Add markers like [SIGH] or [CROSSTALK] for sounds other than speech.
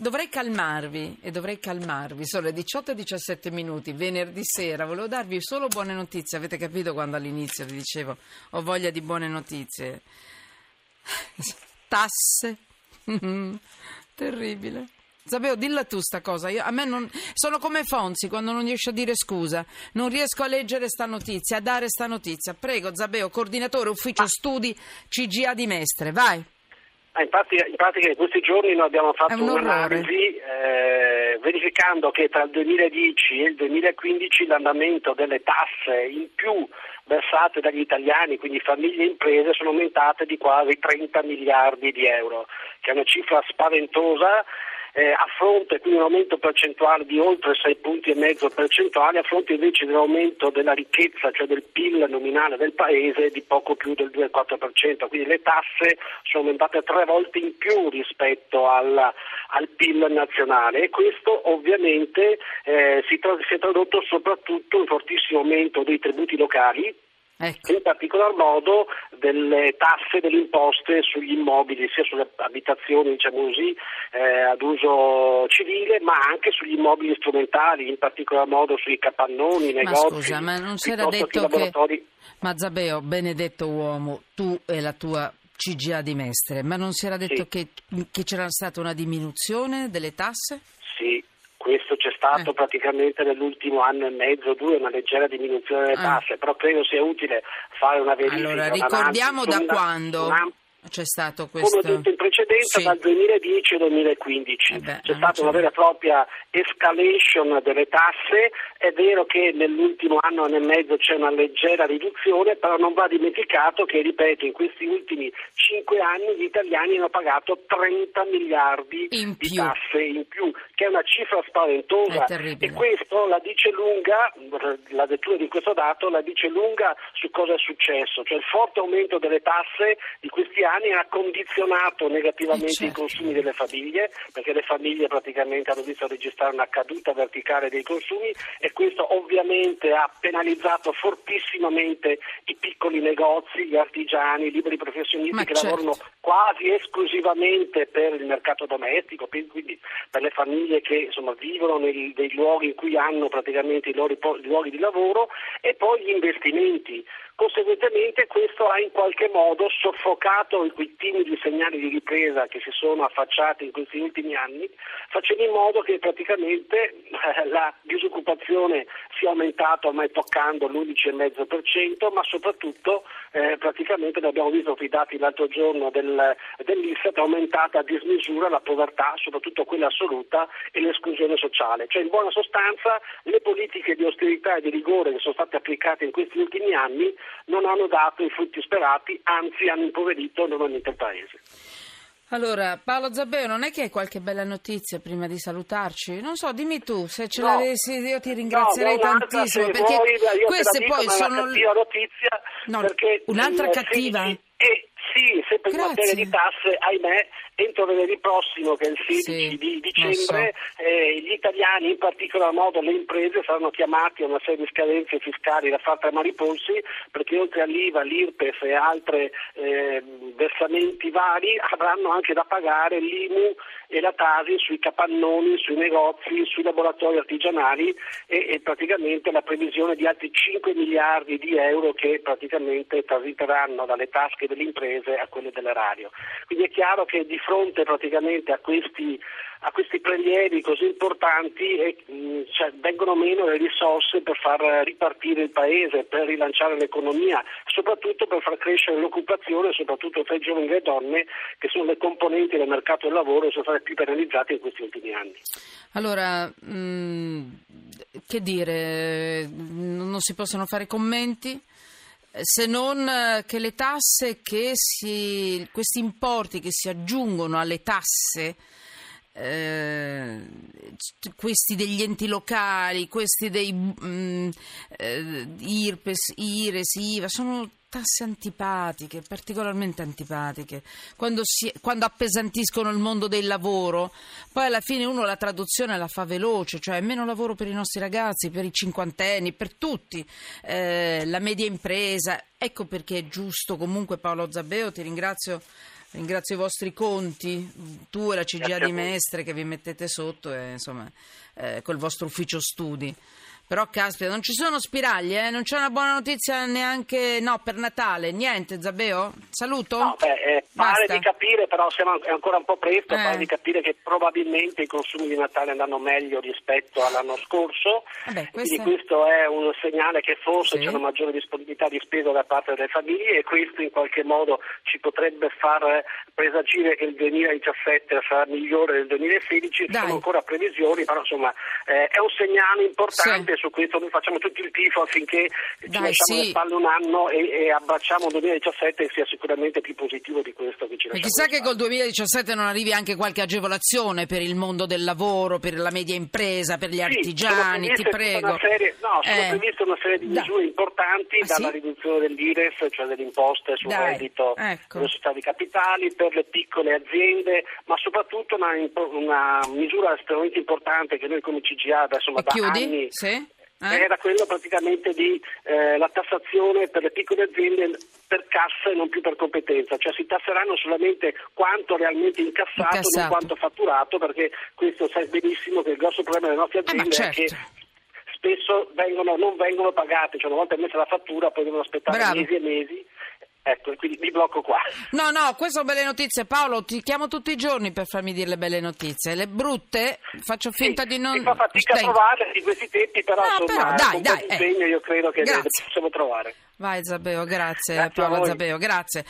Dovrei calmarvi e dovrei calmarvi. Sono le 18 e 17 minuti, venerdì sera. Volevo darvi solo buone notizie. Avete capito quando all'inizio vi dicevo ho voglia di buone notizie? [LAUGHS] Tasse. [LAUGHS] Terribile. Sapevo, dilla tu sta cosa. Io, a me non, sono come Fonzi quando non riesce a dire scusa. Non riesco a leggere sta notizia, a dare sta notizia. Prego, Zabeo, coordinatore ufficio studi CGA di Mestre. Vai. Ah, infatti, in pratica in questi giorni noi abbiamo fatto un un'analisi eh, verificando che tra il 2010 e il 2015 l'andamento delle tasse in più versate dagli italiani, quindi famiglie e imprese, sono aumentate di quasi 30 miliardi di euro, che è una cifra spaventosa eh, a fronte quindi un aumento percentuale di oltre 6 punti e mezzo percentuali, a fronte invece dell'aumento della ricchezza, cioè del PIL nominale del paese di poco più del 2,4%, quindi le tasse sono aumentate tre volte in più rispetto al, al PIL nazionale e questo ovviamente eh, si, tra- si è tradotto soprattutto in fortissimo aumento dei tributi locali Ecco. in particolar modo delle tasse, delle imposte sugli immobili, sia sulle abitazioni diciamo così, eh, ad uso civile, ma anche sugli immobili strumentali, in particolar modo sui capannoni, ma negozi. Scusa, ma non si era detto che... Ma Zabeo, benedetto uomo, tu e la tua CGA di Mestre, ma non si era detto sì. che, che c'era stata una diminuzione delle tasse? Stato eh. praticamente nell'ultimo anno e mezzo, due, una leggera diminuzione delle ah. tasse, però credo sia utile fare una verifica. Allora, ricordiamo da quando? Una, c'è stato questo... Come ho detto in precedenza, sì. dal 2010 al 2015 eh beh, c'è stata una vera e propria escalation delle tasse, è vero che nell'ultimo anno, anno e mezzo c'è una leggera riduzione, però non va dimenticato che, ripeto, in questi ultimi 5 anni gli italiani hanno pagato 30 miliardi in di tasse in più, che è una cifra spaventosa. E questo la dice lunga, la lettura di questo dato la dice lunga su cosa è successo, cioè il forte aumento delle tasse di questi anni ha condizionato negativamente certo. i consumi delle famiglie, perché le famiglie praticamente hanno visto registrare una caduta verticale dei consumi e questo ovviamente ha penalizzato fortissimamente i piccoli negozi, gli artigiani, i liberi professionisti Ma che certo. lavorano quasi esclusivamente per il mercato domestico, quindi per le famiglie che insomma, vivono nei, nei, luoghi in cui hanno praticamente i loro i luoghi di lavoro e poi gli investimenti. Conseguentemente questo ha in qualche modo soffocato quei timidi segnali di ripresa che si sono affacciati in questi ultimi anni, facendo in modo che praticamente eh, la disoccupazione sia aumentata ormai toccando l'11,5%, ma soprattutto eh, praticamente abbiamo visto i dati l'altro giorno del, dell'Istat è aumentata a dismisura la povertà, soprattutto quella assoluta e l'esclusione sociale. Cioè in buona sostanza le politiche di austerità e di rigore che sono state applicate in questi ultimi anni non hanno dato i frutti sperati, anzi hanno impoverito enormemente il Paese. Allora, Paolo Zabbeo, non è che hai qualche bella notizia prima di salutarci? Non so, dimmi tu, se ce no. l'avessi io ti ringrazierei no, tantissimo, perché vuoi, queste dico, poi sono... Notizia no, un'altra cattiva? E sì, sempre in materia di tasse, ahimè, entro venerdì prossimo, che è il 16 sì, di dicembre, so. eh, gli italiani, in particolar modo le imprese, saranno chiamati a una serie di scadenze fiscali da far tremare i polsi, perché oltre all'IVA, l'IRPEF e altri eh, versamenti vari, avranno anche da pagare l'IMU e la Tasi sui capannoni, sui negozi, sui laboratori artigianali e, e praticamente la previsione di altri 5 miliardi di euro che praticamente transiteranno dalle tasche delle imprese a quelle dell'erario. Quindi è chiaro che di fronte praticamente a questi a questi prelievi così importanti e, mh, cioè, vengono meno le risorse per far ripartire il paese, per rilanciare l'economia, soprattutto per far crescere l'occupazione, soprattutto tra i giovani e le donne, che sono le componenti del mercato del lavoro e sono state più penalizzate in questi ultimi anni. Allora, mh, che dire, non si possono fare commenti? Se non che le tasse che si, questi importi che si aggiungono alle tasse eh, questi degli enti locali, questi dei mm, eh, IRPES, IRES, IVA, sono tasse antipatiche, particolarmente antipatiche, quando, si, quando, appesantiscono il mondo del lavoro, poi alla fine uno la traduzione la fa veloce, cioè meno lavoro per i nostri ragazzi, per i cinquantenni, per tutti, eh, la media impresa, ecco perché è giusto comunque Paolo Zabbeo, ti ringrazio Ringrazio i vostri conti, tu e la CGA di Mestre che vi mettete sotto e insomma eh, col vostro ufficio studi. Però caspita, non ci sono spiragli, eh? Non c'è una buona notizia neanche no, per Natale, niente, Zabeo? Saluto? No, beh, eh, pare di capire, però siamo, è ancora un po' presto, eh. pare di capire che probabilmente i consumi di Natale andranno meglio rispetto all'anno scorso. Vabbè, eh questo... Quindi questo è un segnale che forse sì. c'è una maggiore disponibilità di spesa da parte delle famiglie e questo in qualche modo ci potrebbe far presagire che il 2017 sarà migliore del 2016. Dai. Sono ancora previsioni, però insomma eh, è un segnale importante. Sì su questo noi facciamo tutto il tifo affinché Dai, ci lasciamo sì. le spalle un anno e, e abbracciamo il 2017 e sia sicuramente più positivo di questo che ci lasciamo. Chissà che col 2017 non arrivi anche qualche agevolazione per il mondo del lavoro, per la media impresa, per gli sì, artigiani, ti prego. Serie, no, sono eh. previste una serie di misure da. importanti, ah, dalla sì? riduzione dell'IRES, cioè delle imposte sul Dai, reddito ecco. delle società di capitali, per le piccole aziende, ma soprattutto una, una misura estremamente importante che noi come CGA adesso da chiudi? anni sì? Eh? era quello praticamente di eh, la tassazione per le piccole aziende per cassa e non più per competenza, cioè si tasseranno solamente quanto realmente incassato, incassato. non quanto fatturato, perché questo sai benissimo che il grosso problema delle nostre eh, aziende eh, certo. è che spesso vengono, non vengono pagate, cioè una volta messa la fattura poi devono aspettare Bravo. mesi e mesi Ecco, quindi mi blocco qua. No, no, queste sono belle notizie. Paolo, ti chiamo tutti i giorni per farmi dire le belle notizie. Le brutte faccio finta sì, di non... Si fa fatica Stai... a trovarle di questi tempi, però, no, insomma, però dai, dai, impegno eh. io credo che Grazie. le possiamo trovare. Vai Zabeo, grazie, grazie Paolo Zabeo, grazie.